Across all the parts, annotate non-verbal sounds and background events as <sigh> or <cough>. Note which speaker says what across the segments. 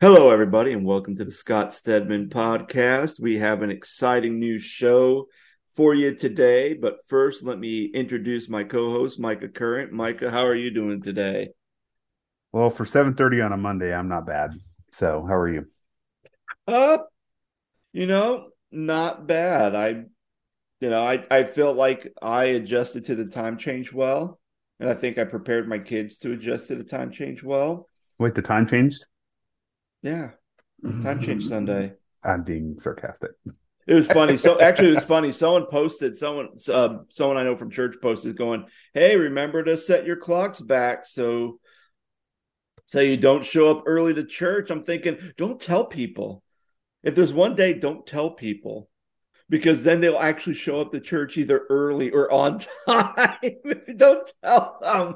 Speaker 1: Hello, everybody, and welcome to the Scott Stedman podcast. We have an exciting new show for you today, but first, let me introduce my co-host, Micah Current. Micah, how are you doing today?
Speaker 2: Well, for 7:30 on a Monday, I'm not bad. So, how are you?
Speaker 1: Uh, you know, not bad. I, you know, I I felt like I adjusted to the time change well, and I think I prepared my kids to adjust to the time change well.
Speaker 2: Wait, the time changed?
Speaker 1: Yeah, time change Sunday.
Speaker 2: I'm being sarcastic.
Speaker 1: It was funny. So actually, it was funny. Someone posted. Someone, uh, someone I know from church posted, going, "Hey, remember to set your clocks back so so you don't show up early to church." I'm thinking, don't tell people. If there's one day, don't tell people because then they'll actually show up to church either early or on <laughs> time. don't tell them.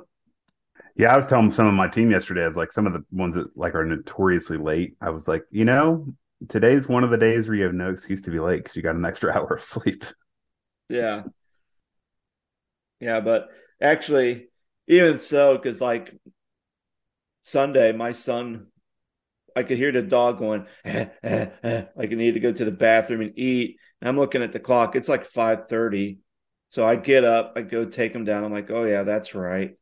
Speaker 2: Yeah, I was telling some of my team yesterday. I was like, some of the ones that like are notoriously late. I was like, you know, today's one of the days where you have no excuse to be late because you got an extra <laughs> hour of sleep.
Speaker 1: Yeah, yeah, but actually, even so, because like Sunday, my son, I could hear the dog going, eh, eh, eh, like I need to go to the bathroom and eat. And I'm looking at the clock; it's like five thirty. So I get up, I go take him down. I'm like, oh yeah, that's right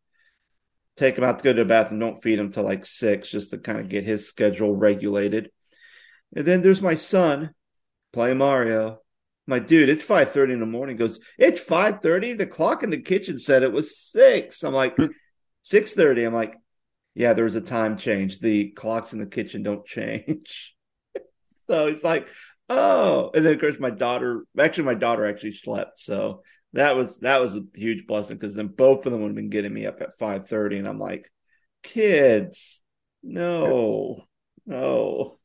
Speaker 1: take him out to go to the bathroom. Don't feed him till like six, just to kind of get his schedule regulated. And then there's my son playing Mario. My dude, it's five thirty in the morning. He goes, it's five thirty. The clock in the kitchen said it was six. I'm like, hmm. six thirty. I'm like, yeah, there was a time change. The clocks in the kitchen don't change. <laughs> so it's like, oh. And then of course my daughter, actually my daughter actually slept. So that was that was a huge blessing because then both of them would have been getting me up at five thirty, and I'm like, kids, no, no.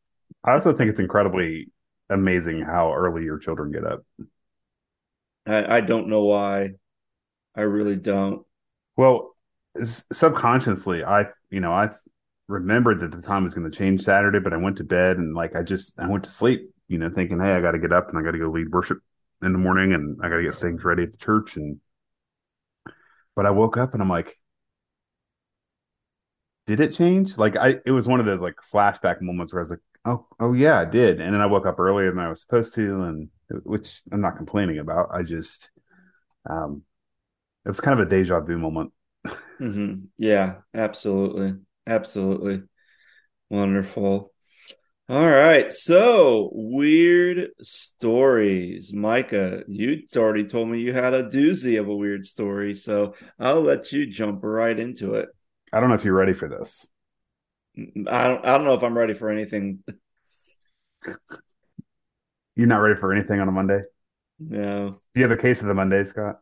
Speaker 2: I also think it's incredibly amazing how early your children get up.
Speaker 1: I, I don't know why. I really don't.
Speaker 2: Well, subconsciously, I you know I remembered that the time was going to change Saturday, but I went to bed and like I just I went to sleep, you know, thinking, hey, I got to get up and I got to go lead worship in the morning and I got to get things ready at the church. And, but I woke up and I'm like, did it change? Like I, it was one of those like flashback moments where I was like, oh, oh yeah, I did. And then I woke up earlier than I was supposed to, and which I'm not complaining about. I just, um, it was kind of a deja vu moment.
Speaker 1: mm-hmm. Yeah, absolutely, absolutely, wonderful. All right. So, weird stories. Micah, you already told me you had a doozy of a weird story. So, I'll let you jump right into it.
Speaker 2: I don't know if you're ready for this.
Speaker 1: Mm, I don't, I don't know if I'm ready for anything. <laughs>
Speaker 2: You're not ready for anything on a Monday?
Speaker 1: No.
Speaker 2: Do you have a case of the Mondays, Scott?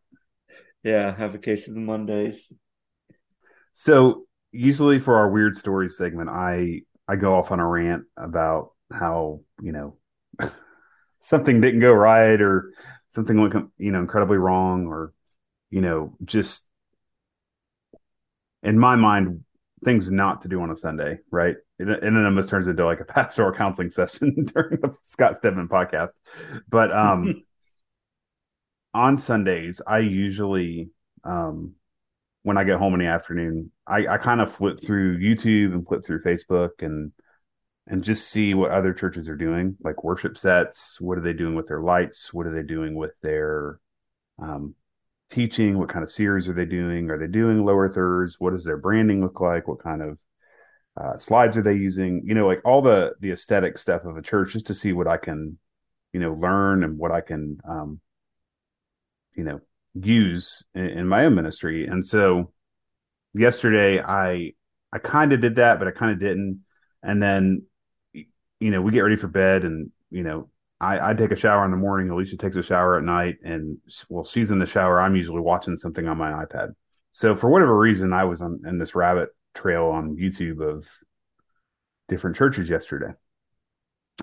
Speaker 1: Yeah, I have a case of the Mondays.
Speaker 2: So, usually for our weird stories segment, I I go off on a rant about how you know <laughs> something didn't go right or something went you know incredibly wrong or you know just in my mind things not to do on a Sunday, right? It, and it almost turns into like a <laughs> pastoral counseling session <laughs> during the Scott Stedman podcast. But um, on Sundays, I usually um, when I get home in the afternoon, I, I kind of flip through YouTube and flip through Facebook and and just see what other churches are doing, like worship sets. What are they doing with their lights? What are they doing with their um, teaching? What kind of series are they doing? Are they doing lower thirds? What does their branding look like? What kind of uh, slides are they using? You know, like all the the aesthetic stuff of a church, just to see what I can, you know, learn and what I can, um, you know, use in, in my own ministry. And so yesterday I I kind of did that, but I kind of didn't. And then you know, we get ready for bed and you know, I, I take a shower in the morning. Alicia takes a shower at night, and well, she's in the shower. I'm usually watching something on my iPad. So for whatever reason, I was on in this rabbit trail on YouTube of different churches yesterday.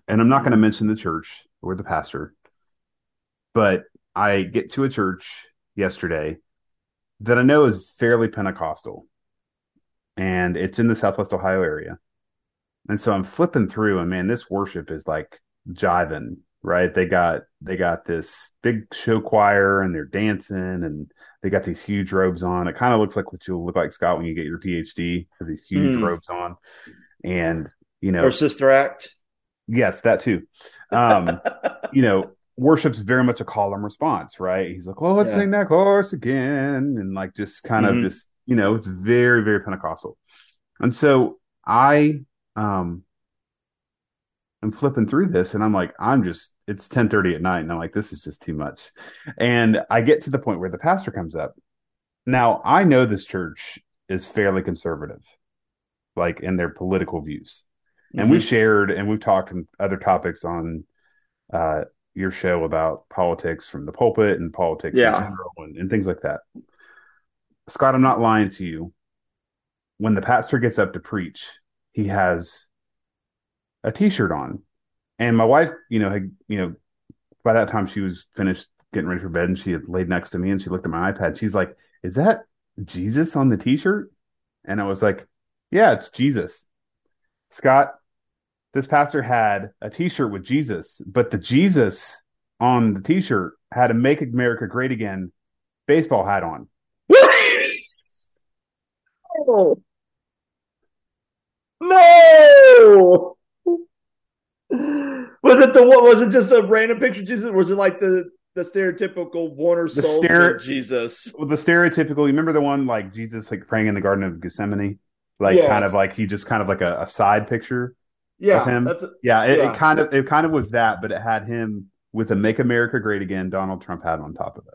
Speaker 2: And I'm not going to mention the church or the pastor, but I get to a church yesterday that I know is fairly Pentecostal, and it's in the Southwest Ohio area. And so I'm flipping through, and man, this worship is like jiving, right? They got they got this big show choir, and they're dancing, and they got these huge robes on. It kind of looks like what you'll look like, Scott, when you get your PhD, with these huge mm. robes on, and you know,
Speaker 1: or Sister Act.
Speaker 2: Yes, that too. Um, you know, worship's very much a call and response, right? He's like, "Well, let's
Speaker 1: Yeah.
Speaker 2: sing that chorus again," and like just kind
Speaker 1: Mhm.
Speaker 2: of just you know, it's very very Pentecostal. And so I um I'm flipping through this, and I'm like, I'm just it's 10:30 at night, and I'm like, this is just too much. And I get to the point where the pastor comes up. Now I know this church is fairly conservative, like in their political views and we've
Speaker 1: Mhm.
Speaker 2: shared and we've talked other topics on uh, your show about politics from the pulpit and politics
Speaker 1: Yeah.
Speaker 2: in general and, and things like that. Scott, I'm not lying to you. When the pastor gets up to preach, he has a T-shirt on, and my wife, you know, had you know, by that time she was finished getting ready for bed, and she had laid next to me, and she looked at my iPad. She's like, "Is that Jesus on the T-shirt?" And I was like, "Yeah, it's Jesus." Scott, this pastor had a t-shirt with Jesus, but the Jesus on the t-shirt had a Make America Great Again baseball hat on.
Speaker 1: Oh. <laughs> No. <laughs> Was it the what? Was it just a random picture of Jesus? Was it like the the stereotypical Warner Sallman
Speaker 2: stere-
Speaker 1: Jesus?
Speaker 2: Well, the stereotypical, you remember the one like Jesus like praying in the Garden of Gethsemane? Like
Speaker 1: Yes.
Speaker 2: kind of like he just kind of like a, a side picture.
Speaker 1: Yeah,
Speaker 2: him? Yeah, it,
Speaker 1: Yeah.
Speaker 2: it kind of it kind of was that, but it had him with a Make America Great Again Donald Trump hat on top of it.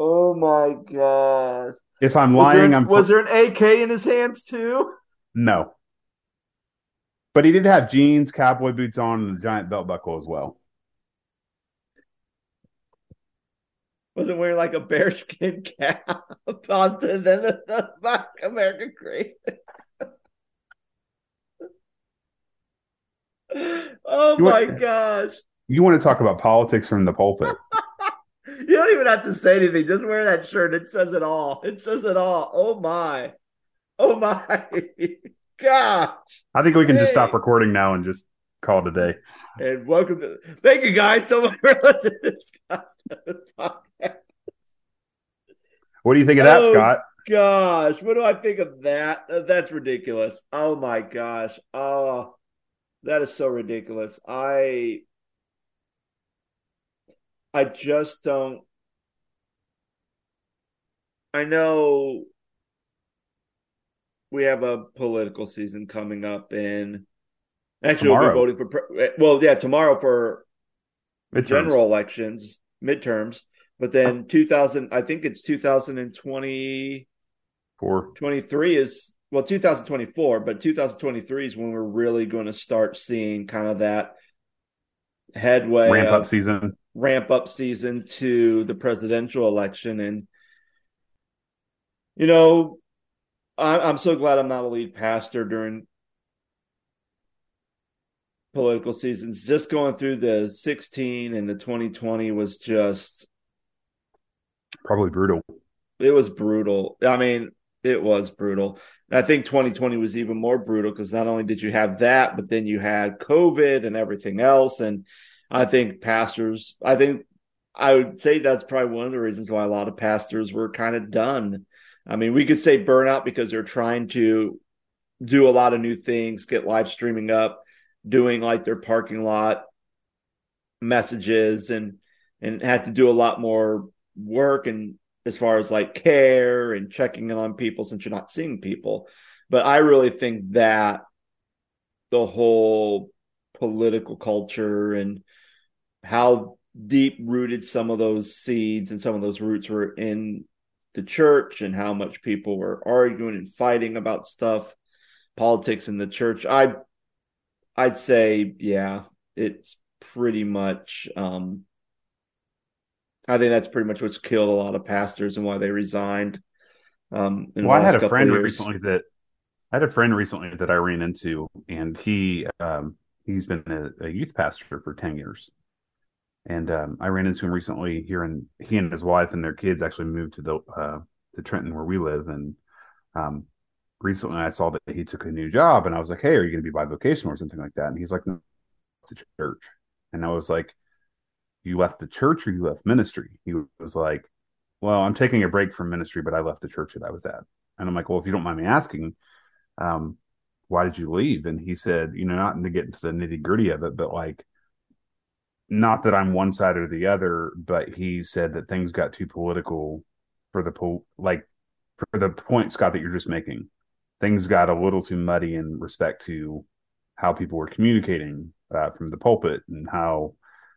Speaker 1: oh my god.
Speaker 2: If I'm
Speaker 1: Was,
Speaker 2: lying,
Speaker 1: there,
Speaker 2: I'm
Speaker 1: was there an AK in his hands too?
Speaker 2: no. But he did have jeans, cowboy boots on, and a giant belt buckle as well.
Speaker 1: Was it wearing like a bearskin <laughs> cap onto then the, the American Great? <laughs> oh
Speaker 2: You
Speaker 1: my
Speaker 2: want-
Speaker 1: gosh.
Speaker 2: You want to talk about politics from the pulpit? <laughs>
Speaker 1: You don't even have to say anything. Just wear that shirt. It says it all. It says it all. Oh my. Oh my. <laughs> Gosh.
Speaker 2: I think we can just stop recording now and just call it a day.
Speaker 1: And welcome to thank you guys so much for listening to this podcast.
Speaker 2: What do you think of that,
Speaker 1: Oh.
Speaker 2: Scott?
Speaker 1: Gosh, what do I think of that? That's ridiculous. Oh my gosh. Oh, that is so ridiculous. I I just don't I know we have a political season coming up and actually we'll be voting for eh, well yeah tomorrow for
Speaker 2: Midterms.
Speaker 1: general elections midterms but then uh, 2000 I think it's 2020
Speaker 2: for
Speaker 1: 23 is well 2024 but 2023 is when we're really going to start seeing kind of that headway
Speaker 2: ramp up season.
Speaker 1: ramp up season to the presidential election and you know I, i'm so glad i'm not a lead pastor during political seasons just going through the 16 and the 2020 was just
Speaker 2: Probably brutal.
Speaker 1: it was brutal. I mean, it was brutal. I think 2020 was even more brutal because not only did you have that, but then you had COVID and everything else. And I think pastors, I think I would say that's probably one of the reasons why a lot of pastors were kind of done. I mean, we could say burnout because they're trying to do a lot of new things, get live streaming up, doing like their parking lot messages and and had to do a lot more work and as far as like care and checking in on people since you're not seeing people. But I really think that the whole political culture and how deep rooted some of those seeds and some of those roots were in the church and how much people were arguing and fighting about stuff, politics in the church. I I'd say, yeah, it's pretty much um I think that's pretty much what's killed a lot of pastors and why they resigned. Um,
Speaker 2: Well, I had a friend recently that I had a friend recently that I ran into, and he um, he's been a, a youth pastor for ten years. And um, I ran into him recently here, and he and his wife and their kids actually moved to the uh, to Trenton where we live. And um, recently, I saw that he took a new job, and I was like, "Hey, are you going to be by vocation or something like that?" And he's like, "No, the church." And I was like, "You left the church or you left ministry?" He was like, "Well, I'm taking a break from ministry, but I left the church that I was at." And I'm like, "Well, if you don't mind me asking, um, why did you leave? And he said, you know, not to get into the nitty gritty of it, but like, not that I'm one side or the other, but he said that things got too political for the po- like for the point, Scott, that you're just making. Things got a little too muddy in respect to how people were communicating uh, from the pulpit and how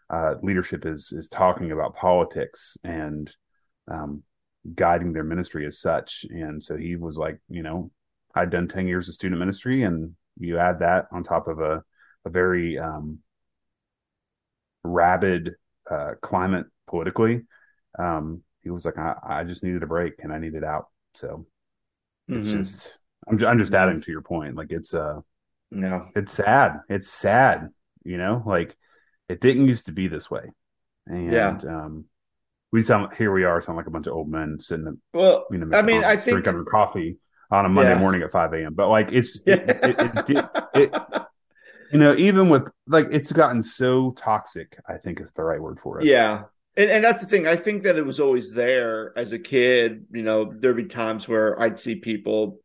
Speaker 2: uh, leadership is is talking about politics and um, guiding their ministry as such. And so he was like, you know, I'd done ten years of student ministry, and you add that on top of a a very um, rabid uh, climate politically. Um, he was like, I, I, just needed a break and I needed out. So it's mm-hmm. just, I'm, I'm just adding to your point. Like it's, uh,
Speaker 1: no,
Speaker 2: it's sad. It's sad, you know, like it didn't used to be this way. And, yeah. um, we sound here we are sound like a bunch of old men sitting at
Speaker 1: well you know I mean I think
Speaker 2: drinking coffee on a Monday yeah. morning at five a.m. But like it's it, <laughs> it, it, it, you know, even with like it's gotten so toxic, I think is the right word for it.
Speaker 1: Yeah. And, and that's the thing. I think that it was always there as a kid. You know, there'd be times where I'd see people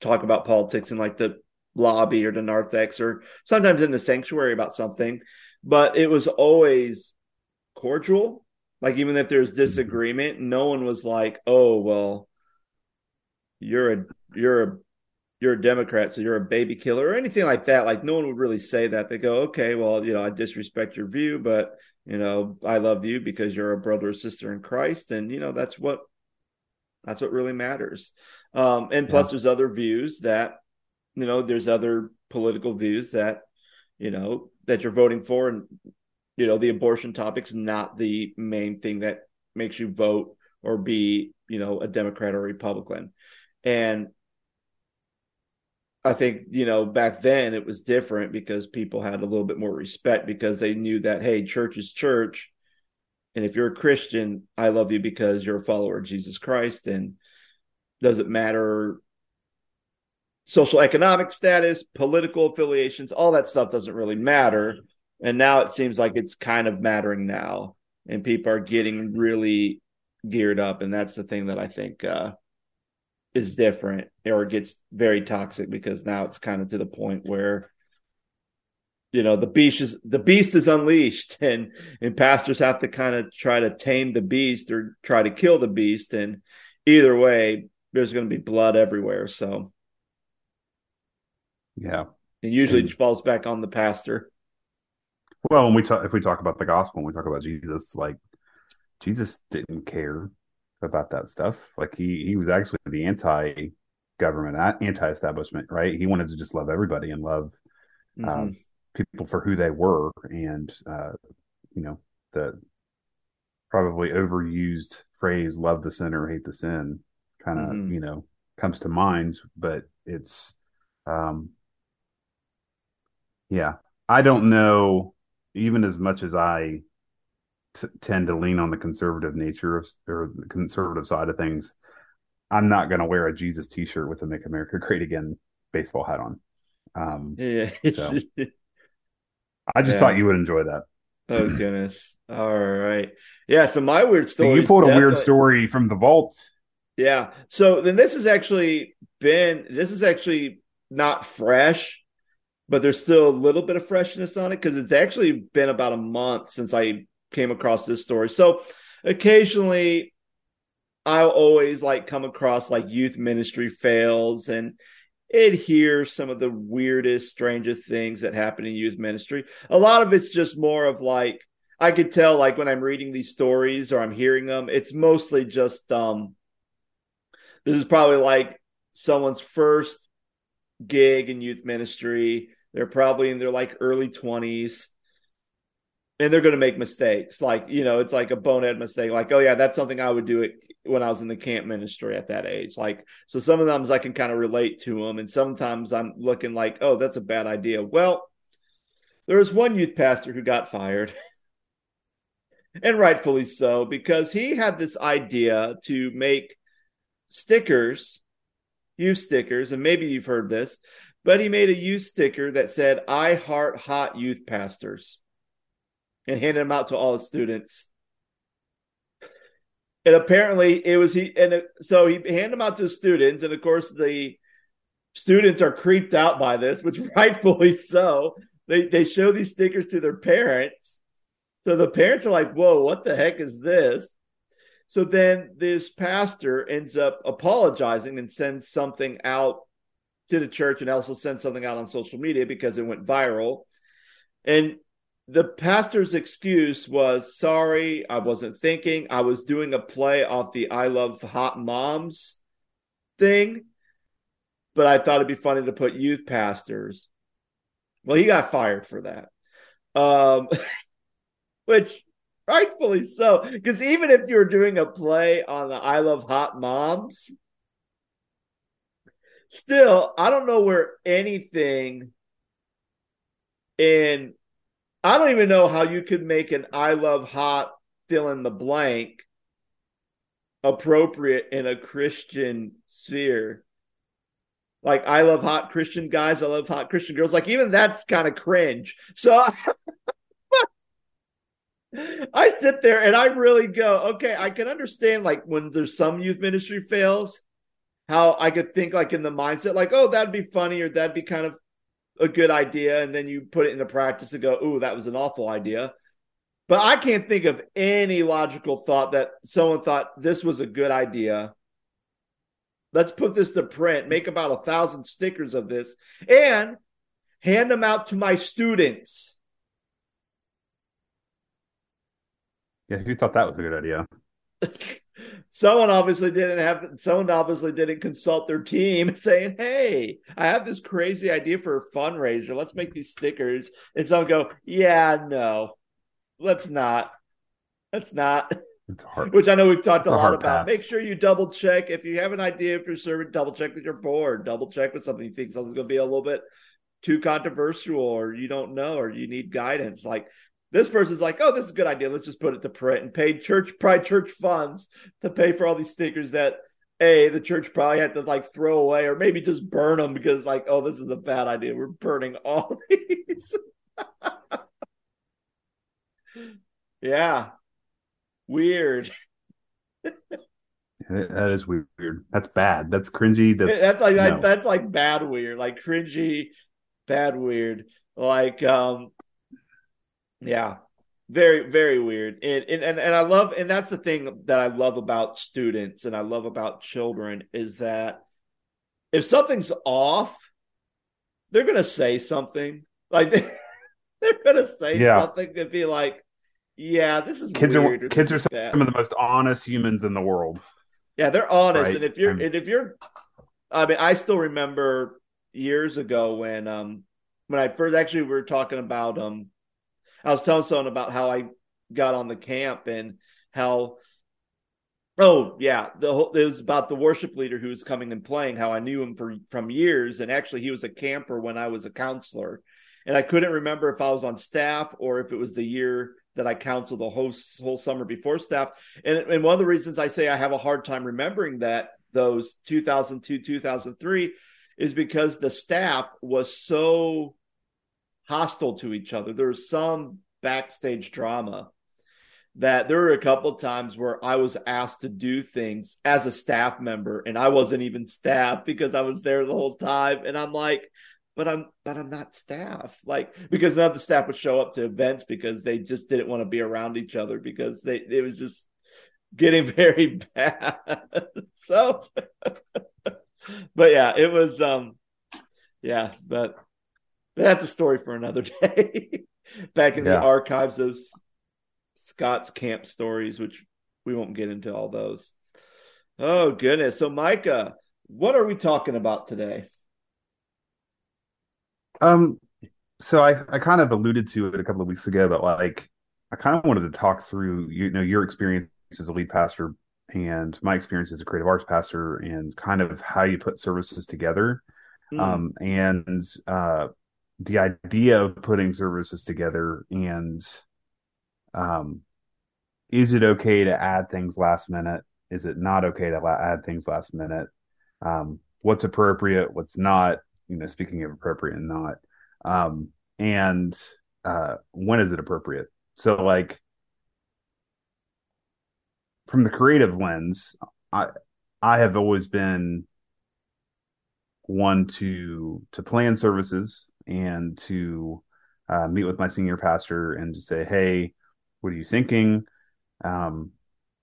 Speaker 1: talk about politics in like the lobby or the narthex or sometimes in the sanctuary about something, but it was always cordial. Like even if there's mm-hmm. disagreement, no one was like, "Oh, well, you're a you're a you're a Democrat, so you're a baby killer or anything like that. Like no one would really say that. They go, okay, well, you know, I disrespect your view, but you know, I love you because you're a brother or sister in Christ, and you know, that's what that's what really matters. Um, and plus, yeah. there's other views that you know, there's other political views that you know that you're voting for, and you know, the abortion topic's not the main thing that makes you vote or be you know a Democrat or Republican, and I think, you know, back then it was different because people had a little bit more respect because they knew that, hey, church is church. And if you're a Christian, I love you because you're a follower of Jesus Christ. And doesn't matter social economic status, political affiliations, all that stuff doesn't really matter. And now it seems like it's kind of mattering now. And people are getting really geared up. And that's the thing that I think uh, is different or gets very toxic because now it's kind of to the point where you know the beast is the beast is unleashed <laughs> and and pastors have to kind of try to tame the beast or try to kill the beast and either way there's going to be blood everywhere so
Speaker 2: yeah
Speaker 1: it usually and, falls back on the pastor
Speaker 2: well when we talk if we talk about the gospel and we talk about jesus like jesus didn't care about that stuff. Like he he was actually the anti government, anti establishment, right? He wanted to just love everybody and love mm-hmm. um, people for who they were, and uh, you know the probably overused phrase "love the sinner, hate the sin" kind of mm-hmm. you know comes to mind, but it's um yeah, I don't know even as much as I t- tend to lean on the conservative nature of or the conservative side of things, I'm not going to wear a Jesus T-shirt with a "Make America Great Again" baseball hat on. Um, yeah. So <laughs> I just yeah. thought you would enjoy that.
Speaker 1: Oh goodness! All right, yeah. So my weird story.
Speaker 2: You pulled a weird story from the vault.
Speaker 1: Yeah. So then this has actually been. This is actually not fresh, but there's still a little bit of freshness on it because it's actually been about a month since I came across this story. So occasionally I'll always like come across like youth ministry fails and it hears some of the weirdest, strangest things that happen in youth ministry. A lot of it's just more of like I could tell like when I'm reading these stories or I'm hearing them, it's mostly just um this is probably like someone's first gig in youth ministry. They're probably in their like early 20s and they're going to make mistakes. Like, you know, it's like a bonehead mistake. Like, oh, yeah, that's something I would do it when I was in the camp ministry at that age. Like, so sometimes I can kind of relate to them. And sometimes I'm looking like, oh, that's a bad idea. Well, there was one youth pastor who got fired. <laughs> and rightfully so, because he had this idea to make stickers, youth stickers, and maybe you've heard this, but he made a youth sticker that said, I heart hot youth pastors and handed them out to all the students. And apparently it was he and so he handed them out to the students, and of course the students are creeped out by this, which <laughs> rightfully so. They they show these stickers to their parents. So the parents are like, "Whoa, what the heck is this?" So then this pastor ends up apologizing and sends something out to the church and also sends something out on social media because it went viral. And the pastor's excuse was sorry, I wasn't thinking. I was doing a play off the I Love Hot Moms thing, but I thought it'd be funny to put youth pastors. Well, he got fired for that. Um, <laughs> which rightfully so, because even if you were doing a play on the I Love Hot Moms, still, I don't know where anything in I don't even know how you could make an I love hot fill in the blank appropriate in a Christian sphere. Like I love hot Christian guys, I love hot Christian girls. Like even that's kind of cringe. So <laughs> I sit there and I really go, okay, I can understand like when there's some youth ministry fails, how I could think like in the mindset, like, oh, that'd be funny or that'd be kind of a good idea and then you put it into practice and go, "Ooh, that was an awful idea." But I can't think of any logical thought that someone thought this was a good idea. Let's put this to print, make about a thousand stickers of this, and hand them out to my students.
Speaker 2: Yeah, who thought that was a good idea? <laughs>
Speaker 1: someone obviously didn't have someone obviously didn't consult their team <laughs> saying hey i have this crazy idea for a fundraiser. Let's make these stickers. And someone go yeah no let's not. Let's not. Which i know we've talked it's a lot about. pass. make sure you double check. If you have an idea for serving double check with your board. Double check with something you think something's going to be a little bit too controversial or you don't know or you need guidance. Like this person's like, oh, this is a good idea. Let's just put it to print and pay church, probably church funds to pay for all these stickers that a the church probably had to like throw away or maybe just burn them because like, oh, this is a bad idea. We're burning all <laughs> these. yeah, weird.
Speaker 2: that is weird. That's bad. That's cringy. <laughs> That's
Speaker 1: that's like, no. like that's like bad weird, like cringy, bad weird. Like um yeah. Very, very weird. And, and and I love and that's the thing that I love about students and I love about children is that if something's off, they're gonna say something. Like <laughs> they, they're gonna say yeah. something and be like, yeah, this is
Speaker 2: kids
Speaker 1: weird,
Speaker 2: are kids are some of the most honest humans in the world.
Speaker 1: Yeah, they're honest. Right? And if you're I'm... and if you're I mean, I still remember years ago when um when I first actually we were talking about um I was telling someone about how I got on the camp and how oh yeah the whole, it was about the worship leader who was coming and playing how I knew him for from years. And actually he was a camper when I was a counselor. And I couldn't remember if I was on staff or if it was the year that I counseled the whole whole summer before staff. And and one of the reasons I say I have a hard time remembering that those 2002 2003 is because the staff was so hostile to each other. There was some backstage drama that there were a couple times where I was asked to do things as a staff member and I wasn't even staff because I was there the whole time. And I'm like, but I'm but I'm not staff. Like because none of the staff would show up to events because they just didn't want to be around each other because they it was just getting <laughs> very bad. so <laughs> but yeah, it was um yeah, but that's a story for another <laughs> day. Back in yeah. the archives of Scott's camp stories, which we won't get into all those. Oh goodness. So Micah, what are we talking about today?
Speaker 2: Um so I, I kind of alluded to it a couple of weeks ago, but like I kind of wanted to talk through you know your experience as a lead pastor and my experience as a creative arts pastor and kind of how you put services together. Mm. Um, and uh, the idea of putting services together and um is it okay to add things last minute? Is it not okay to add things last minute? Um what's appropriate what's not you know speaking of appropriate and not um and uh when is it appropriate? So like from the creative lens i i have always been one to to plan services and to uh, meet with my senior pastor and to say, hey, what are you thinking? Um,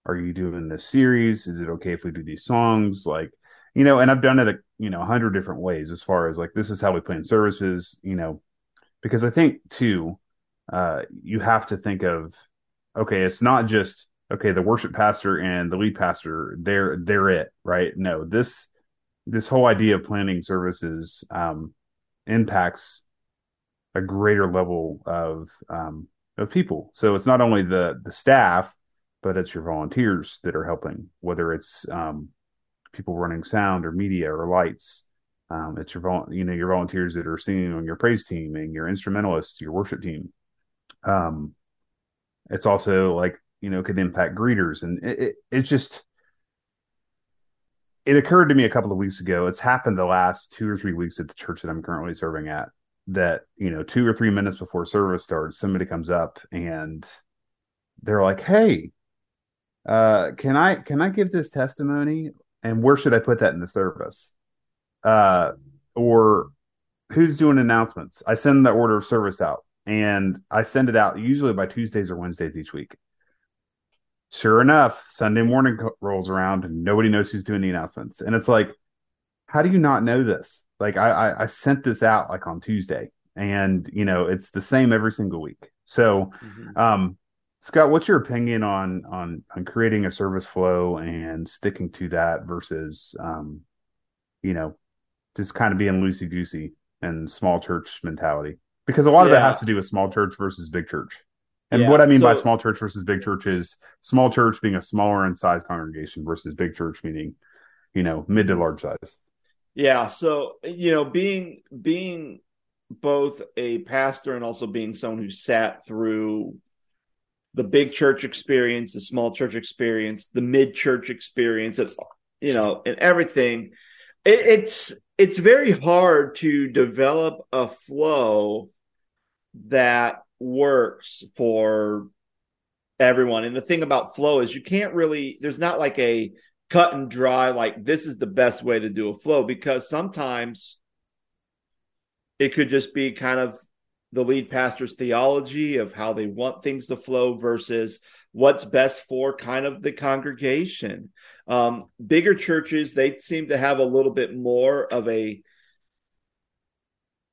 Speaker 2: are you doing this series? Is it okay if we do these songs? Like, you know, and I've done it, a, you know, a hundred different ways as far as like, this is how we plan services, you know, because I think too, uh, you have to think of, okay, it's not just, okay, the worship pastor and the lead pastor, they're, they're it, right? No, this, this whole idea of planning services, um, impacts a greater level of, um, of people. So it's not only the, the staff, but it's your volunteers that are helping, whether it's um, people running sound or media or lights. Um, it's your you know your volunteers that are singing on your praise team and your instrumentalists, your worship team. Um, it's also like you know could impact greeters, and it, it it's just it occurred to me a couple of weeks ago. It's happened the last two or three weeks at the church that I'm currently serving at. That you know, two or three minutes before service starts, somebody comes up and they're like, "Hey, uh, can I can I give this testimony? And where should I put that in the service? Uh, or who's doing announcements? I send the order of service out, and I send it out usually by Tuesdays or Wednesdays each week. Sure enough, Sunday morning rolls around and nobody knows who's doing the announcements, and it's like, how do you not know this? Like I, I, I sent this out like on Tuesday, and you know it's the same every single week. So, mm-hmm. um, Scott, what's your opinion on on on creating a service flow and sticking to that versus, um, you know, just kind of being loosey goosey and small church mentality? Because a lot yeah. of it has to do with small church versus big church. And yeah. what I mean so, by small church versus big church is small church being a smaller in size congregation versus big church meaning, you know, mid to large size.
Speaker 1: Yeah. So you know, being being both a pastor and also being someone who sat through the big church experience, the small church experience, the mid church experience, you know, and everything. It, it's it's very hard to develop a flow that works for everyone. And the thing about flow is you can't really there's not like a cut and dry like this is the best way to do a flow because sometimes it could just be kind of the lead pastor's theology of how they want things to flow versus what's best for kind of the congregation. Um, bigger churches, they seem to have a little bit more of a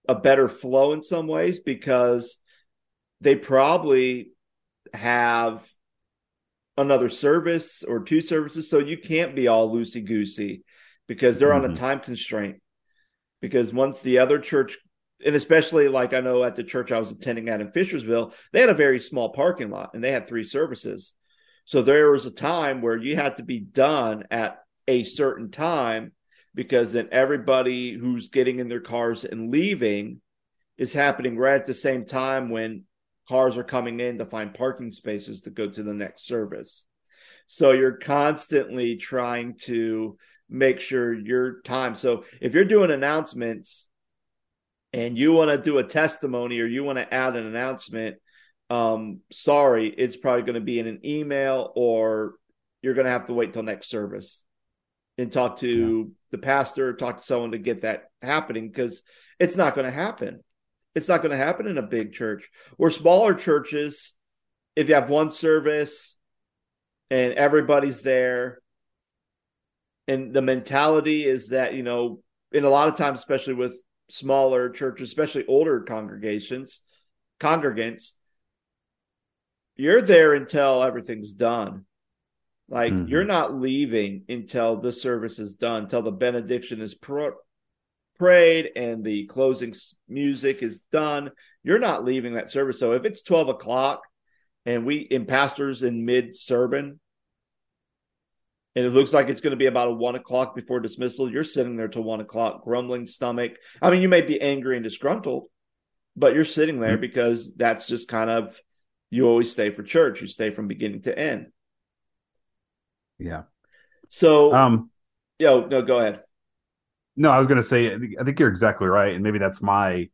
Speaker 1: a better flow in some ways because they probably have another service or two services, so you can't be all loosey goosey because they're mm-hmm. on a mm-hmm. time constraint. Because once the other church and especially like I know at the church I was attending at in Fishersville, they had a very small parking lot and they had three services. So there was a time where you had to be done at a certain time because then everybody who's getting in their cars and leaving is happening right at the same time when cars are coming in to find parking spaces to go to the next service. So you're constantly trying to make sure your time. So if you're doing announcements and you want to do a testimony or you want to add an announcement, um, sorry, it's probably going to be in an email or you're going to have to wait till next service and talk to yeah. the pastor, talk to someone to get that happening because it's not going to happen. It's not going to happen in a big church or smaller churches. If you have one service and everybody's there, and the mentality is that, you know, in a lot of times, especially with smaller churches, especially older congregations, congregants, you're there until everything's done. Like mm-hmm. you're not leaving until the service is done, until the benediction is pro- prayed and the closing music is done. You're not leaving that service. So if it's 12 o'clock and we in pastors in mid sermon, and it looks like it's going to be about a one o'clock before dismissal. You're sitting there till one o'clock, grumbling stomach. I mean, you may be angry and disgruntled, but you're sitting there mm-hmm. because that's just kind of you always stay for church. You stay from beginning to end.
Speaker 2: Yeah.
Speaker 1: So, um, yo, no, go ahead.
Speaker 2: No, I was going to say, I think you're exactly right, and maybe that's my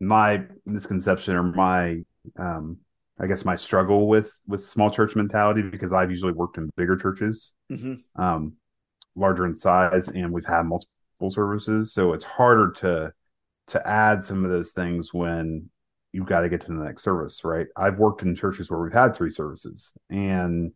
Speaker 2: my misconception or my um I guess my struggle with with small church mentality because I've usually worked in bigger churches, mm-hmm. um, larger in size, and we've had multiple multiple services, so it's harder to to add some of those things when you've got to get to the next service, right? I've worked in churches where we've had three services, and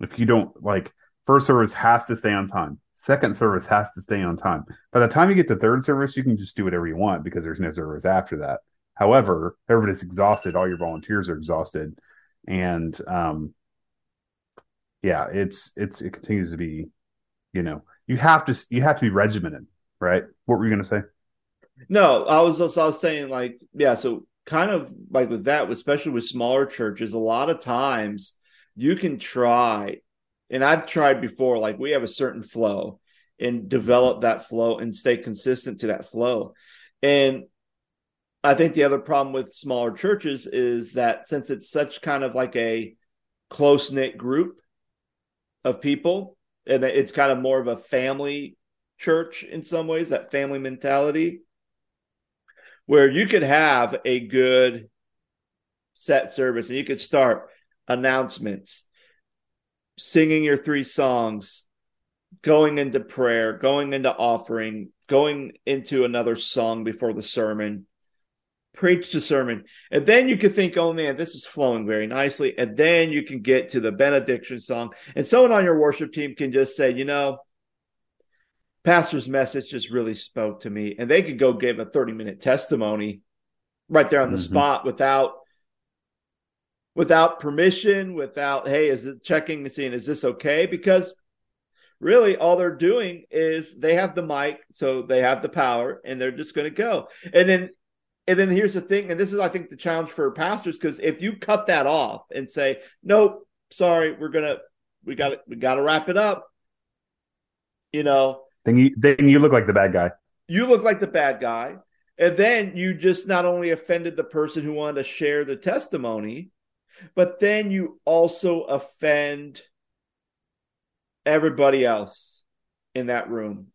Speaker 2: if you don't like first service has to stay on time, second service has to stay on time. By the time you get to third service, you can just do whatever you want because there's no service after that. However, everybody's exhausted, all your volunteers are exhausted, and um, yeah, it's it's it continues to be, you know, you have to you have to be regimented, right? What were you going to say?
Speaker 1: No, I was just, I was saying like yeah, so kind of like with that, especially with smaller churches, a lot of times you can try, and I've tried before. Like we have a certain flow, and develop that flow and stay consistent to that flow, and I think the other problem with smaller churches is that since it's such kind of like a close knit group of people, and it's kind of more of a family church in some ways, that family mentality, where you could have a good set service and you could start announcements, singing your three songs, going into prayer, going into offering, going into another song before the sermon preach the sermon. And then you can think, oh man, this is flowing very nicely. And then you can get to the benediction song. And someone on your worship team can just say, you know, pastor's message just really spoke to me. And they could go give a 30 minute testimony right there on the mm-hmm. spot without without permission, without, hey, is it checking and seeing, is this okay? Because really all they're doing is they have the mic, so they have the power, and they're just going to go. And then and then here's the thing, and this is, I think, the challenge for pastors because if you cut that off and say, "Nope, sorry, we're gonna, we got, to we got to wrap it up," you know,
Speaker 2: then you then you look like the bad guy.
Speaker 1: You look like the bad guy, and then you just not only offended the person who wanted to share the testimony, but then you also offend everybody else in that room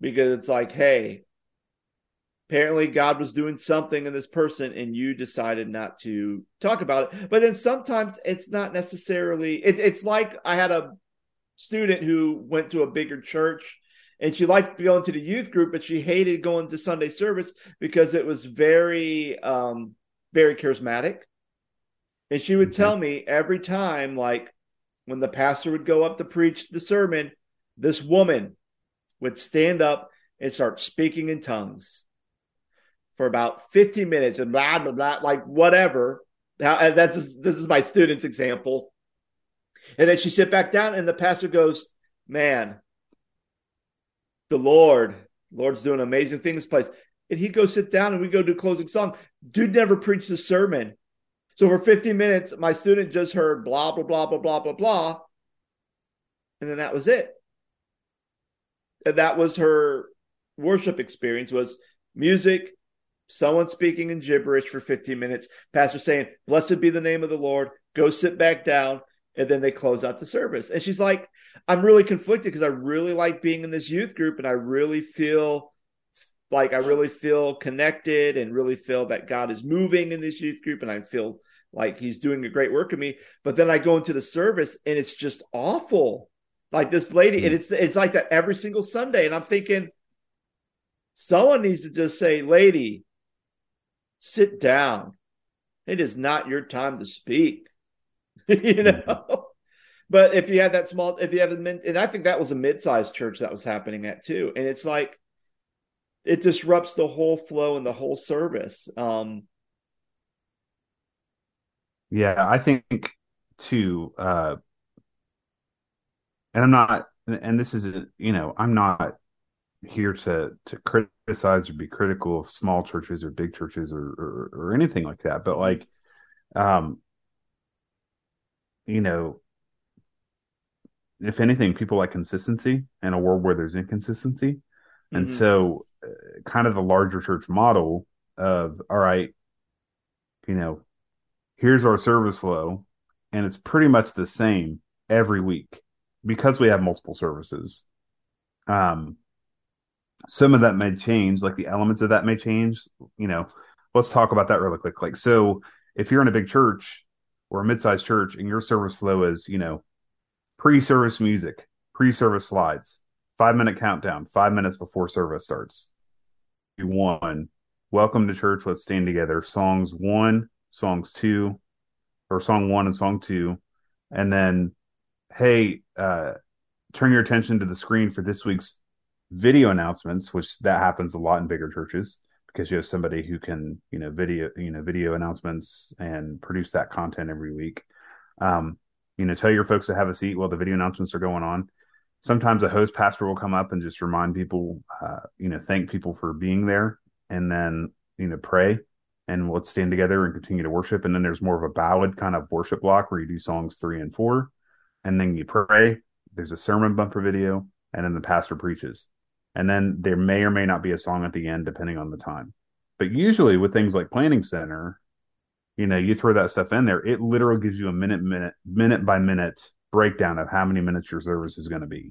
Speaker 1: because it's like, hey, apparently God was doing something in this person and you decided not to talk about it. But then sometimes it's not necessarily it's it's like I had a student who went to a bigger church and she liked going to the youth group, but she hated going to Sunday service because it was very um very charismatic. And she would mm-hmm. tell me every time, like when the pastor would go up to preach the sermon, this woman would stand up and start speaking in tongues for about 15 minutes and blah blah blah like whatever. How, that's this is my student's example. And then she sit back down and the pastor goes man the lord lord's doing amazing things place. And he goes sit down and we go do closing song. Dude never preached a sermon so for 15 minutes my student just heard blah blah blah blah blah blah blah. And then that was it. And that was her worship experience was music someone speaking in gibberish for 15 minutes, pastor saying, Blessed be the name of the Lord, go sit back down, and then they close out the service. And she's like, I'm really conflicted because I really like being in this youth group and I really feel like I really feel connected and really feel that God is moving in this youth group and I feel like he's doing a great work in me. But then I go into the service and it's just awful. Like this lady, mm-hmm. and it's it's like that every single Sunday. And I'm thinking, someone needs to just say, lady, sit down. It is not your time to speak. <laughs> you know? Mm-hmm. But if you had that small, if you have a, and I think that was a mid-sized church that was happening at too. And it's like, it disrupts the whole flow and the whole service. Um,
Speaker 2: yeah, I think too, uh, and I'm not, and this is, you know, I'm not here to to criticize or be critical of small churches or big churches or or, or anything like that but like um you know if anything people like consistency in a world where there's inconsistency mm-hmm. and so uh, kind of the larger church model of all right you know here's our service flow and it's pretty much the same every week because we have multiple services um some of that may change, like the elements of that may change. You know, let's talk about that really quick. Like, so if you're in a big church or a mid-sized church and your service flow is, you know, pre-service music, pre-service slides, five minute countdown, five minutes before service starts. One, welcome to church. Let's stand together. Songs one, songs two, or song one and song two, and then, hey, uh, turn your attention to the screen for this week's video announcements, which that happens a lot in bigger churches because you have somebody who can, you know, video, you know, video announcements and produce that content every week. Um, you know, tell your folks to have a seat while the video announcements are going on. Sometimes a host pastor will come up and just remind people, uh, you know, thank people for being there and then, you know, pray and let's stand together and continue to worship. And then there's more of a ballad kind of worship block where you do songs three and four and then you pray. There's a sermon bumper video and then the pastor preaches. And then there may or may not be a song at the end, depending on the time. But usually with things like Planning Center, you know, you throw that stuff in there, it literally gives you a minute, minute, minute by minute breakdown of how many minutes your service is going to be.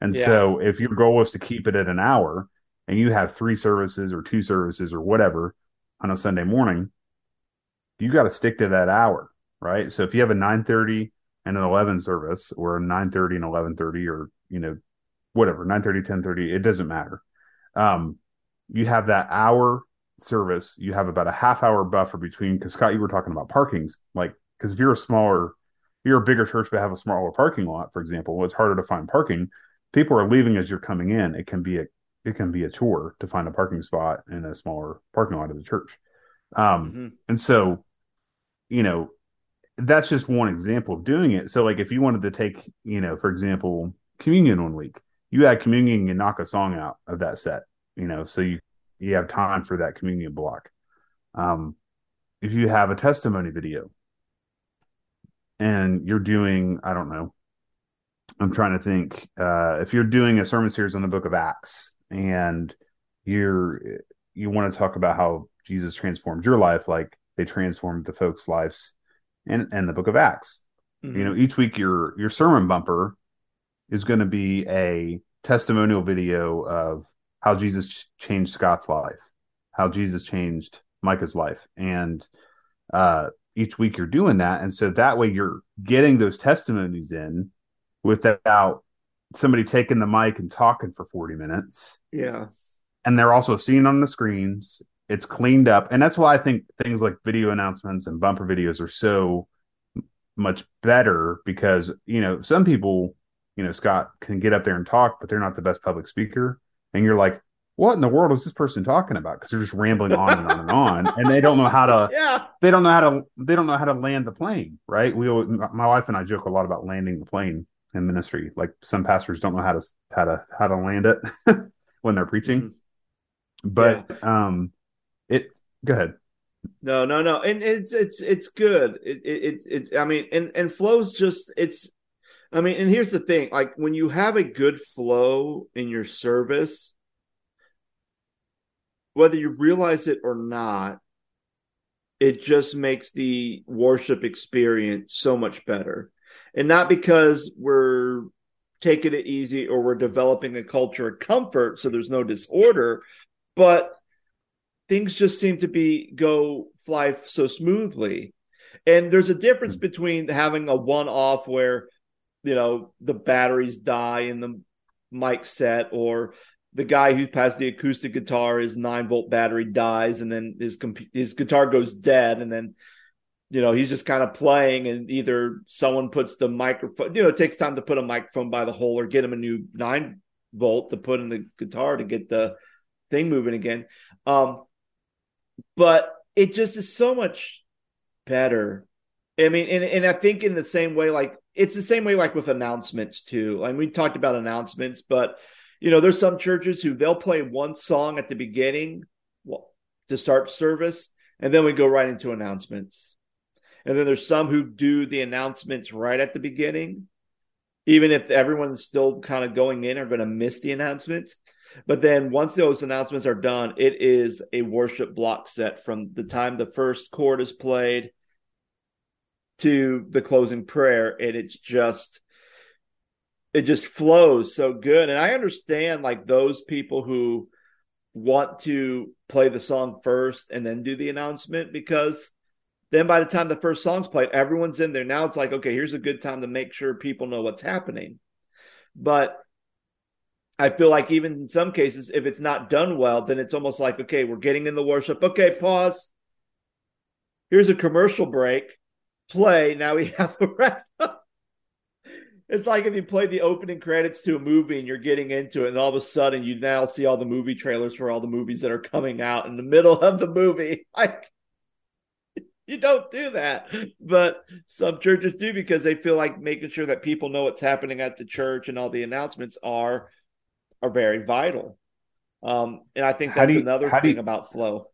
Speaker 2: And yeah. so if your goal is to keep it at an hour and you have three services or two services or whatever on a Sunday morning, you got to stick to that hour, right? So if you have a 930 and an 11 service or a 930 and 1130 or, you know, whatever, 930, 1030, it doesn't matter. Um, you have that hour service, you have about a half hour buffer between, because Scott, you were talking about parkings, like, because if you're a smaller, you're a bigger church but have a smaller parking lot, for example, it's harder to find parking. People are leaving as you're coming in. It can be a it can be a chore to find a parking spot in a smaller parking lot of the church. Um, mm-hmm. and so, you know, that's just one example of doing it. So, like, if you wanted to take, you know, for example, communion one week, you had communion and knock a song out of that set, you know, so you you have time for that communion block. Um, if you have a testimony video and you're doing, I don't know, I'm trying to think, uh, if you're doing a sermon series on the book of Acts and you're, you want to talk about how Jesus transformed your life, like they transformed the folks' lives and, and the book of Acts. Mm-hmm. You know, each week your, your sermon bumper is going to be a testimonial video of how Jesus changed Scott's life, how Jesus changed Micah's life. And uh, each week you're doing that. And so that way you're getting those testimonies in without somebody taking the mic and talking for 40 minutes.
Speaker 1: Yeah.
Speaker 2: And they're also seen on the screens. It's cleaned up. And that's why I think things like video announcements and bumper videos are so much better because, you know, some people, you know, Scott can get up there and talk, but they're not the best public speaker and you're like, what in the world is this person talking about? Because they're just rambling on and on and on, and they don't know how to. <laughs>
Speaker 1: Yeah.
Speaker 2: They don't know how to. They don't know how to land the plane, right? We, my wife and I joke a lot about landing the plane in ministry. Like some pastors don't know how to how to how to land it <laughs> when they're preaching. Mm-hmm. But yeah. um, it. Go ahead.
Speaker 1: No, no, no, and it's it's it's good. It it it. it I mean, and and flows just it's I mean, and here's the thing like when you have a good flow in your service, whether you realize it or not, it just makes the worship experience so much better. And not because we're taking it easy or we're developing a culture of comfort so there's no disorder, but things just seem to be go fly so smoothly. And there's a difference hmm. between having a one off where you know the batteries die in the mic set or the guy who passed the acoustic guitar his 9 volt battery dies and then his comp- his guitar goes dead and then you know he's just kind of playing and either someone puts the microphone you know it takes time to put a microphone by the hole or get him a new 9 volt to put in the guitar to get the thing moving again um but it just is so much better i mean and, and i think in the same way like it's the same way like with announcements too. Like we talked about announcements, but you know, there's some churches who they'll play one song at the beginning to start service, and then we go right into announcements. And then there's some who do the announcements right at the beginning, even if everyone's still kind of going in are going to miss the announcements. But then once those announcements are done, it is a worship block set from the time the first chord is played to the closing prayer and it's just it just flows so good and i understand like those people who want to play the song first and then do the announcement because then by the time the first song's played everyone's in there now it's like okay here's a good time to make sure people know what's happening but I feel like even in some cases, if it's not done well, then it's almost like, okay, we're getting in the worship. Okay, pause. Here's a commercial break. Play. Now we <laughs> have the rest. It's like if you play the opening credits to a movie and you're getting into it, and all of a sudden you now see all the movie trailers for all the movies that are coming out in the middle of the movie. <laughs> Like, you don't do that. But some churches do because they feel like making sure that people know what's happening at the church and all the announcements are are very vital. Um, and I think that's you, another thing you, about flow.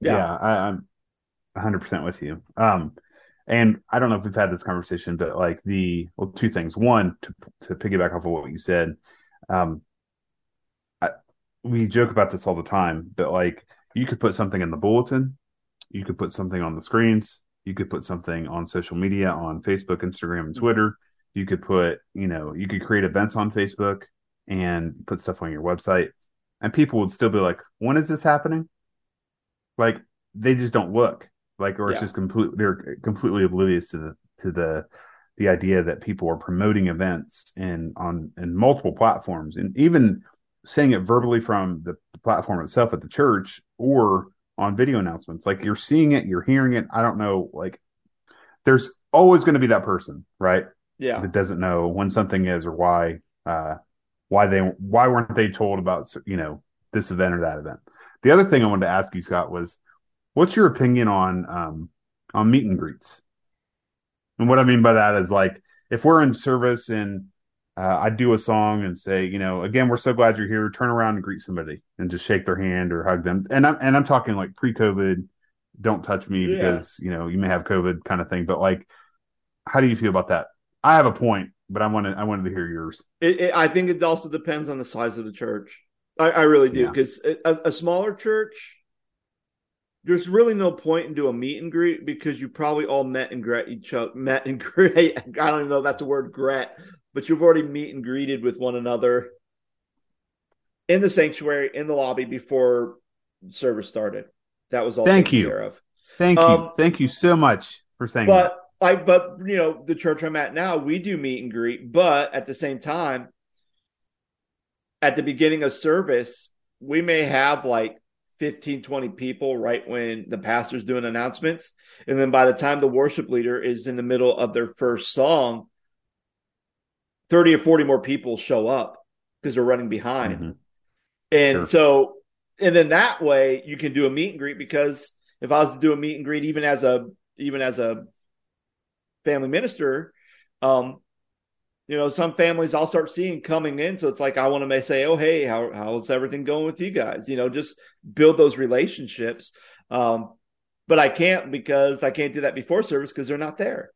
Speaker 2: Yeah, yeah I, am 100 percent with you. Um, and I don't know if we've had this conversation, but like the well, two things. One, to to piggyback off of what you said, um, I, we joke about this all the time, but like you could put something in the bulletin, you could put something on the screens, you could put something on social media, on Facebook, Instagram, and Twitter. You could put, you know, you could create events on Facebook and put stuff on your website, and people would still be like, "When is this happening?" Like they just don't look like, or it's yeah. just completely they're completely oblivious to the to the the idea that people are promoting events and on in multiple platforms, and even saying it verbally from the, the platform itself at the church or on video announcements. Like you're seeing it, you're hearing it. I don't know, like there's always going to be that person, right?
Speaker 1: Yeah.
Speaker 2: That doesn't know when something is or why uh, why they why weren't they told about you know this event or that event. The other thing I wanted to ask you, Scott, was what's your opinion on um, on meet and greets? And what I mean by that is like if we're in service and uh, I do a song and say, you know, again, we're so glad you're here. Turn around and greet somebody and just shake their hand or hug them. And I'm and I'm talking like pre-COVID, don't touch me yeah. because you know you may have COVID kind of thing. But like, how do you feel about that? I have a point, but I wanted I wanted to hear yours.
Speaker 1: It, it, I think it also depends on the size of the church. I, I really do because yeah. a, a, smaller church, there's really no point in doing a meet and greet because you probably all met and greet each other. Met and <laughs> greet. I don't even know if that's a word, gret, but you've already meet and greeted with one another in the sanctuary in the lobby before service started. That was all.
Speaker 2: Thank you. Thank you. Um, Thank you so much for saying
Speaker 1: but,
Speaker 2: that.
Speaker 1: I but you know the church I'm at now we do meet and greet, but at the same time, at the beginning of service, we may have like 15, 20 people right when the pastor's doing announcements, and then by the time the worship leader is in the middle of their first song, 30 or 40 more people show up because they're running behind. Mm-hmm. And sure. so, and then that way you can do a meet and greet because if I was to do a meet and greet, even as a, even as a family minister, um, you know, some families I'll start seeing coming in. So it's like I want to say, "Oh, hey, how how's everything going with you guys?" You know, just build those relationships. Um, but I can't because I can't do that before service because they're not there.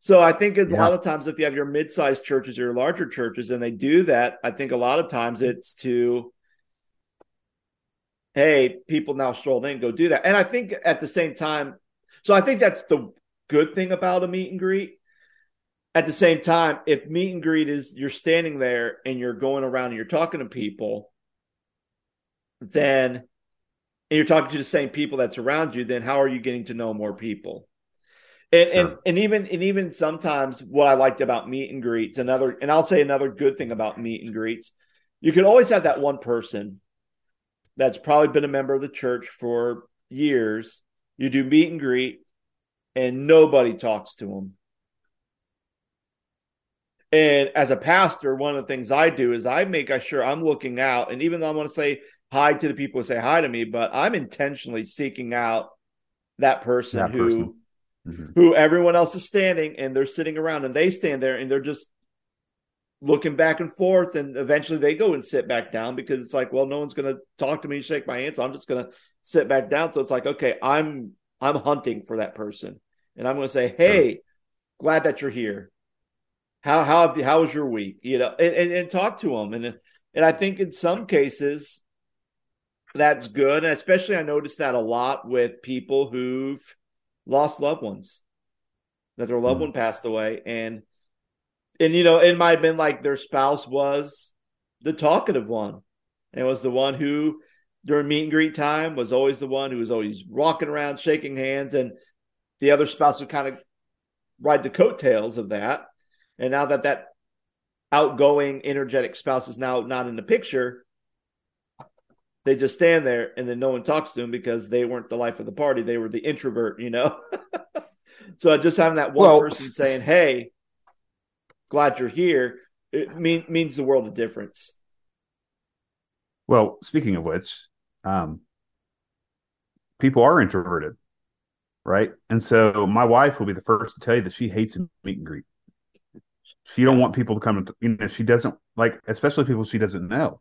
Speaker 1: So I think a yeah. lot of times if you have your mid-sized churches or your larger churches and they do that, I think a lot of times it's to hey, people now strolled in, go do that. And I think at the same time, so I think that's the good thing about a meet and greet. At the same time, if meet and greet is you're standing there and you're going around and you're talking to people, then and you're talking to the same people that's around you, then how are you getting to know more people? And, sure. and and even and even sometimes what I liked about meet and greets, another and I'll say another good thing about meet and greets, you can always have that one person that's probably been a member of the church for years. You do meet and greet, and nobody talks to them. And as a pastor, one of the things I do is I make sure I'm looking out. And even though I want to say hi to the people who say hi to me, but I'm intentionally seeking out that person that who person. Mm-hmm. who everyone else is standing and they're sitting around and they stand there and they're just looking back and forth and eventually they go and sit back down because it's like well no one's going to talk to me shake my hand so i'm just going to sit back down so it's like okay i'm i'm hunting for that person and i'm going to say hey sure. glad that you're here how how how was your week? You know, and, and, and talk to them. And and I think in some cases that's good. And especially I noticed that a lot with people who've lost loved ones, that their loved mm one passed away. And and you know, it might have been like their spouse was the talkative one. And was the one who during meet and greet time was always the one who was always walking around shaking hands and the other spouse would kind of ride the coattails of that and now that that outgoing, energetic spouse is now not in the picture. They just stand there and then no one talks to them because they weren't the life of the party. They were the introvert, you know? <laughs> so just having that one well, person saying, Hey, glad you're here, it mean, means the world of difference.
Speaker 2: Well, speaking of which, um, people are introverted, right? And so my wife will be the first to tell you that she hates a meet and greet. She don't want people to come. To, you know, she doesn't like, especially people she doesn't know,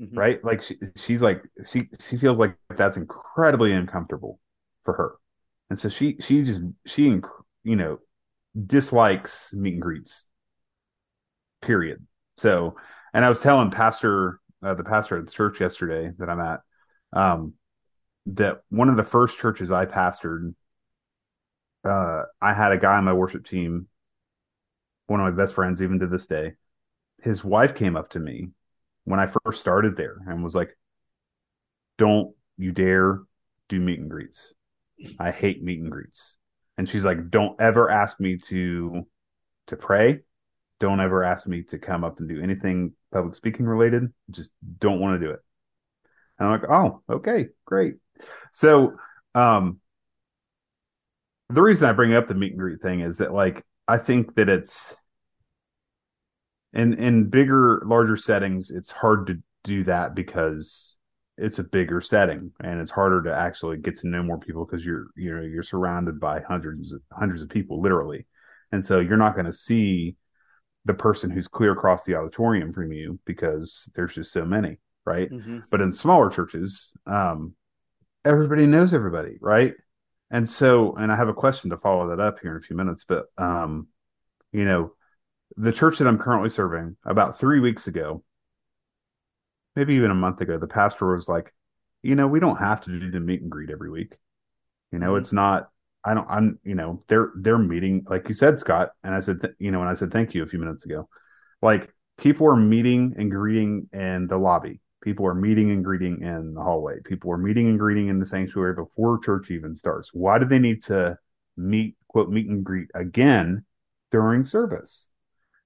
Speaker 2: mm-hmm. right? Like she, she's like she she feels like that's incredibly uncomfortable for her, and so she she just she you know dislikes meet and greets. Period. So, and I was telling Pastor uh, the pastor at the church yesterday that I'm at, um, that one of the first churches I pastored, uh, I had a guy on my worship team, one of my best friends, even to this day. His wife came up to me when I first started there and was like, "Don't you dare do meet and greets. I hate meet and greets." And she's like, "Don't ever ask me to to pray. Don't ever ask me to come up and do anything public speaking related. Just don't want to do it." And I'm like, "Oh, okay, great." So, um, the reason I bring up the meet and greet thing is that, like, I think that it's in in bigger, larger settings, it's hard to do that because it's a bigger setting and it's harder to actually get to know more people because you're you know you're surrounded by hundreds hundreds of people literally and so you're not going to see the person who's clear across the auditorium from you because there's just so many right mm-hmm. but in smaller churches um everybody knows everybody, right? And so, and I have a question to follow that up here in a few minutes, but, um, you know, the church that I'm currently serving about three weeks ago, maybe even a month ago, the pastor was like, you know, we don't have to do the meet and greet every week. You know, mm-hmm. it's not, I don't, I'm, you know, they're, they're meeting, like you said, Scott. And I said, th- you know, and I said, thank you a few minutes ago. Like people are meeting and greeting in the lobby People are meeting and greeting in the hallway. People are meeting and greeting in the sanctuary before church even starts. Why do they need to meet, quote, meet and greet again during service?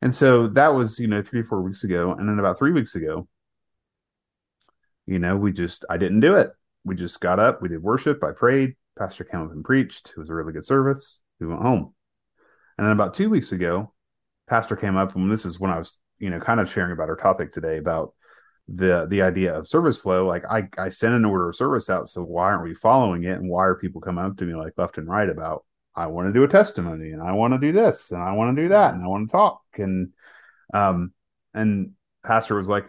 Speaker 2: And so that was, you know, three, four weeks ago. And then about three weeks ago, you know, we just, I didn't do it. We just got up, we did worship, I prayed, Pastor came up and preached. It was a really good service. We went home. And then about two weeks ago, Pastor came up, and this is when I was, you know, kind of sharing about our topic today about the the idea of service flow like i i sent an order of service out so why aren't we following it? And why are people coming up to me like left and right about i want to do a testimony and i want to do this and i want to do that and i want to talk and um and pastor was like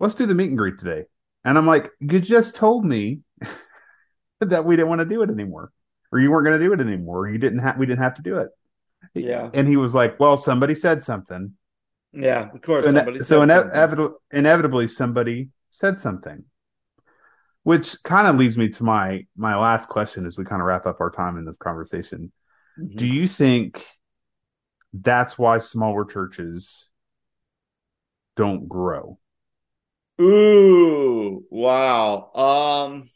Speaker 2: let's do the meet and greet today. And i'm like you just told me <laughs> that we didn't want to do it anymore or you weren't going to do it anymore or you didn't have we didn't have to do it.
Speaker 1: Yeah.
Speaker 2: And he was like well somebody said something
Speaker 1: yeah, of course.
Speaker 2: So, so ine- inevitably, somebody said something, which kind of leads me to my my last question as we kind of wrap up our time in this conversation. Mm-hmm. Do you think that's why smaller churches don't grow?
Speaker 1: Ooh, wow. Um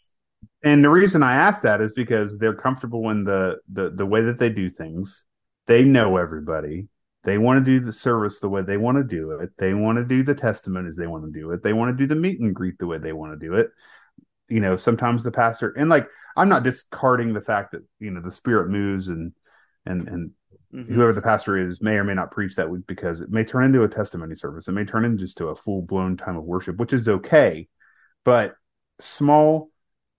Speaker 2: and the reason I ask that is because they're comfortable in the the the way that they do things. They know everybody. They want to do the service the way they want to do it. They want to do the testimonies they want to do it. They want to do the meet and greet the way they want to do it. You know, sometimes the pastor and like I'm not discarding the fact that you know the spirit moves and and and mm-hmm. whoever the pastor is may or may not preach that week because it may turn into a testimony service. It may turn into just to a full blown time of worship, which is okay. But small,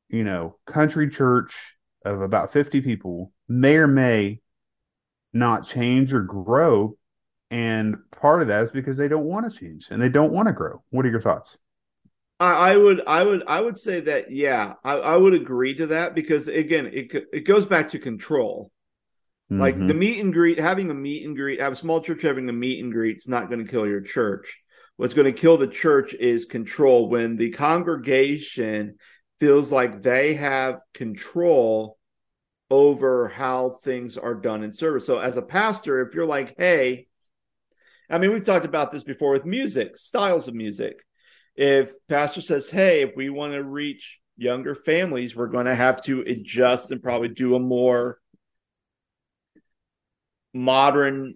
Speaker 2: you know, country church of about 50 people may or may not change or grow. And part of that is because they don't want to change and they don't want to grow. What are your thoughts?
Speaker 1: I, would, I would, I would say that, yeah, I, I would agree to that because again, it it goes back to control. Mm-hmm. Like the meet and greet, having a meet and greet, have a small church having a meet and greet is not going to kill your church. What's going to kill the church is control. When the congregation feels like they have control over how things are done in service. So as a pastor, if you're like, hey, I mean, we've talked about this before with music, styles of music. If pastor says, hey, if we want to reach younger families, we're going to have to adjust and probably do a more modern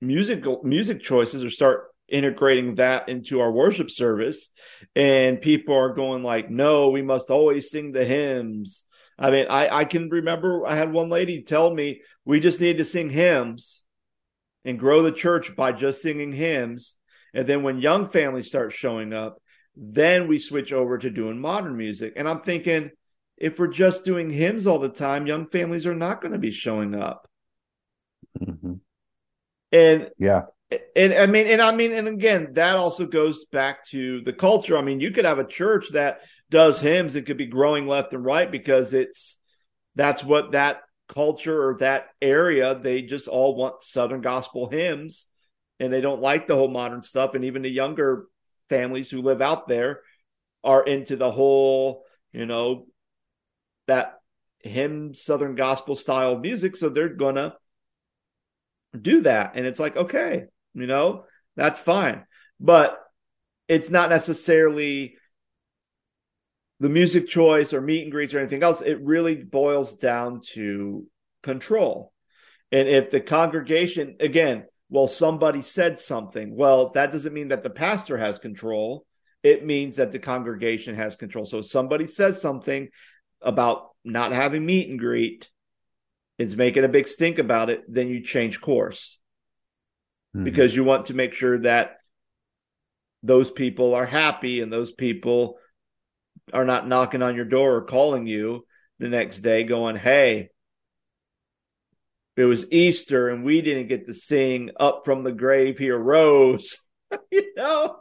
Speaker 1: musical music choices or start integrating that into our worship service and people are going like no we must always sing the hymns i mean i i can remember i had one lady tell me we just need to sing hymns and grow the church by just singing hymns and then when young families start showing up then we switch over to doing modern music and i'm thinking if we're just doing hymns all the time young families are not going to be showing up
Speaker 2: Mm-hmm.
Speaker 1: and
Speaker 2: Yeah.
Speaker 1: and I mean, and I mean, and again, that also goes back to the culture. I mean, you could have a church that does hymns and could be growing left and right because it's that's what that culture or that area they just all want Southern gospel hymns, and they don't like the whole modern stuff. And even the younger families who live out there are into the whole, you know, that hymn Southern gospel style music, so they're gonna do that, and it's like okay you know that's fine. But it's not necessarily the music choice or meet and greets or anything else it really boils down to control. And if the congregation again well somebody said something well that doesn't mean that the pastor has control. It means that the congregation has control. So if somebody says something about not having meet and greet is making a big stink about it then you change course.
Speaker 2: Mhm.
Speaker 1: because you want to make sure that those people are happy and those people are not knocking on your door or calling you the next day going, Hey, it was Easter and we didn't get to sing Up from the Grave He Arose. <laughs> you know?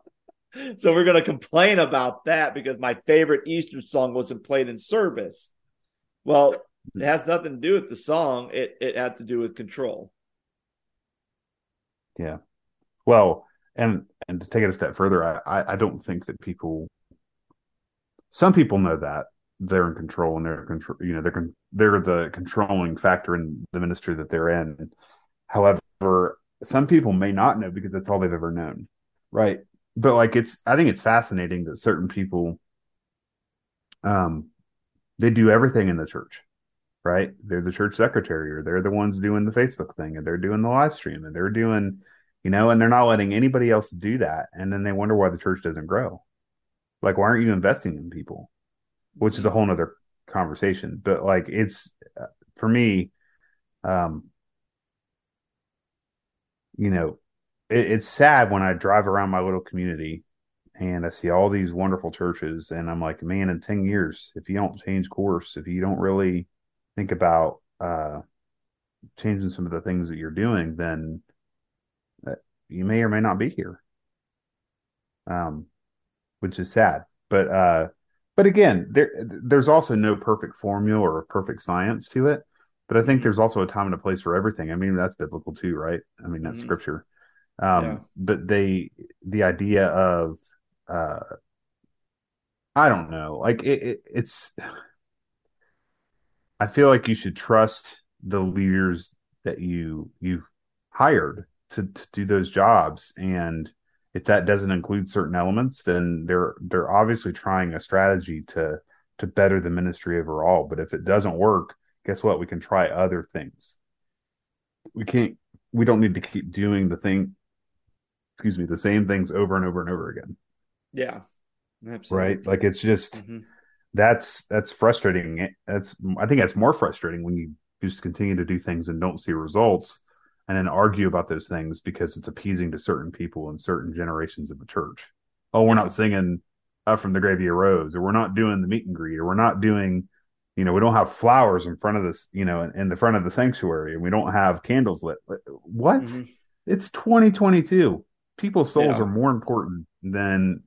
Speaker 1: So we're going to complain about that because my favorite Easter song wasn't played in service. Well, it has nothing to do with the song. It it had to do with control.
Speaker 2: Yeah. Well, and and to take it a step further, I I, I don't think that people. Some people know that they're in control and they're control. You know, they're con- they're the controlling factor in the ministry that they're in. However, some people may not know because that's all they've ever known, right? But like it's, I think it's fascinating that certain people, um, they do everything in the church, right? They're the church secretary, or they're the ones doing the Facebook thing, and they're doing the live stream, and they're doing, you know, and they're not letting anybody else do that, and then they wonder why the church doesn't grow. Like, why aren't you investing in people? Which is a whole nother conversation. But like, it's uh, for me, um, you know, it, it's sad when I drive around my little community and I see all these wonderful churches, and I'm like, man, in 10 years, if you don't change course, if you don't really think about uh, changing some of the things that you're doing, then uh, you may or may not be here. Um, which is sad. But uh, but again, there there's also no perfect formula or perfect science to it. But I think there's also a time and a place for everything. I mean, that's biblical too, right? I mean, that's
Speaker 1: Mhm.
Speaker 2: scripture. Um,
Speaker 1: Yeah.
Speaker 2: But they the idea of uh, I don't know, like it, it, it's. I feel like you should trust the leaders that you you've hired to to do those jobs, and if that doesn't include certain elements, then they're they're obviously trying a strategy to to better the ministry overall. But if it doesn't work, guess what? We can try other things. We can't. We don't need to keep doing the thing. Excuse me, the same things over and over and over again,
Speaker 1: Yeah. Absolutely.
Speaker 2: right? Like it's just
Speaker 1: Mhm.
Speaker 2: that's that's frustrating. That's I think that's more frustrating when you just continue to do things and don't see results, and then argue about those things because it's appeasing to certain people in certain generations of the church. Oh, we're not singing "Up from the Grave He Arose," or we're not doing the meet and greet, or we're not doing, you know, we don't have flowers in front of this, you know, in, in the front of the sanctuary, and we don't have candles lit. What?
Speaker 1: Mhm.
Speaker 2: It's 2022. People's souls
Speaker 1: Yeah.
Speaker 2: are more important than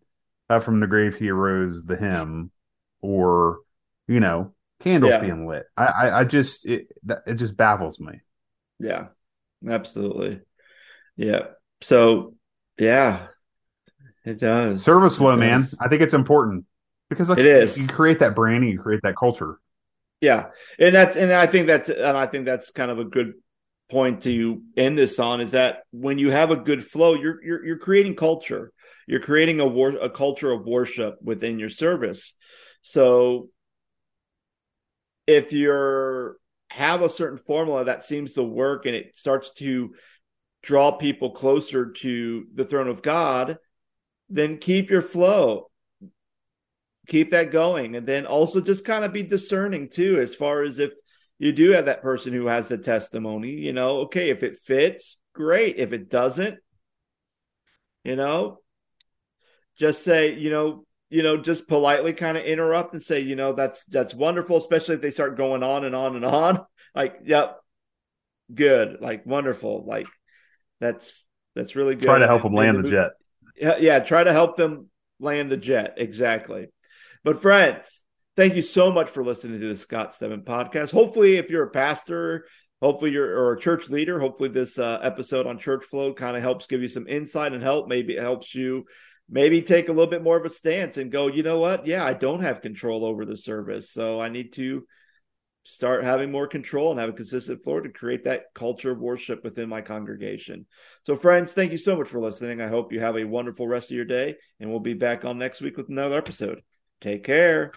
Speaker 2: "Up from the Grave He Arose," the hymn, or you know, candles
Speaker 1: Yeah.
Speaker 2: being lit. I, I, I just it, it just baffles me.
Speaker 1: Yeah. Absolutely. Yeah. So, yeah, it does.
Speaker 2: Service
Speaker 1: It
Speaker 2: low, man. I think it's important because like
Speaker 1: It is.
Speaker 2: you create that branding, you create that culture.
Speaker 1: Yeah, and that's and I think that's and I think that's kind of a good point to end this on is that when you have a good flow, you're you're you're creating culture. You're creating a war a culture of worship within your service. So if you're have a certain formula that seems to work and it starts to draw people closer to the throne of God, then keep your flow. Keep that going. And then also just kind of be discerning too, as far as if you do have that person who has the testimony, you know, okay, if it fits, great. If it doesn't, you know, just say, you know, you know, just politely kind of interrupt and say, you know, that's that's wonderful, especially if they start going on and on and on. <laughs> Like, yep, good, like wonderful, like that's that's really good.
Speaker 2: Try to help them land the jet.
Speaker 1: Yeah, yeah, try to help them land the jet. Exactly. But friends, thank you so much for listening to the Scott Stedman podcast. Hopefully, if you're a pastor, hopefully you're or a church leader, hopefully this uh, episode on church flow kind of helps give you some insight and help. Maybe it helps you maybe take a little bit more of a stance and go, you know what? Yeah, I don't have control over the service, so I need to start having more control and have a consistent floor to create that culture of worship within my congregation. So, friends, thank you so much for listening. I hope you have a wonderful rest of your day, and we'll be back on next week with another episode. Take care.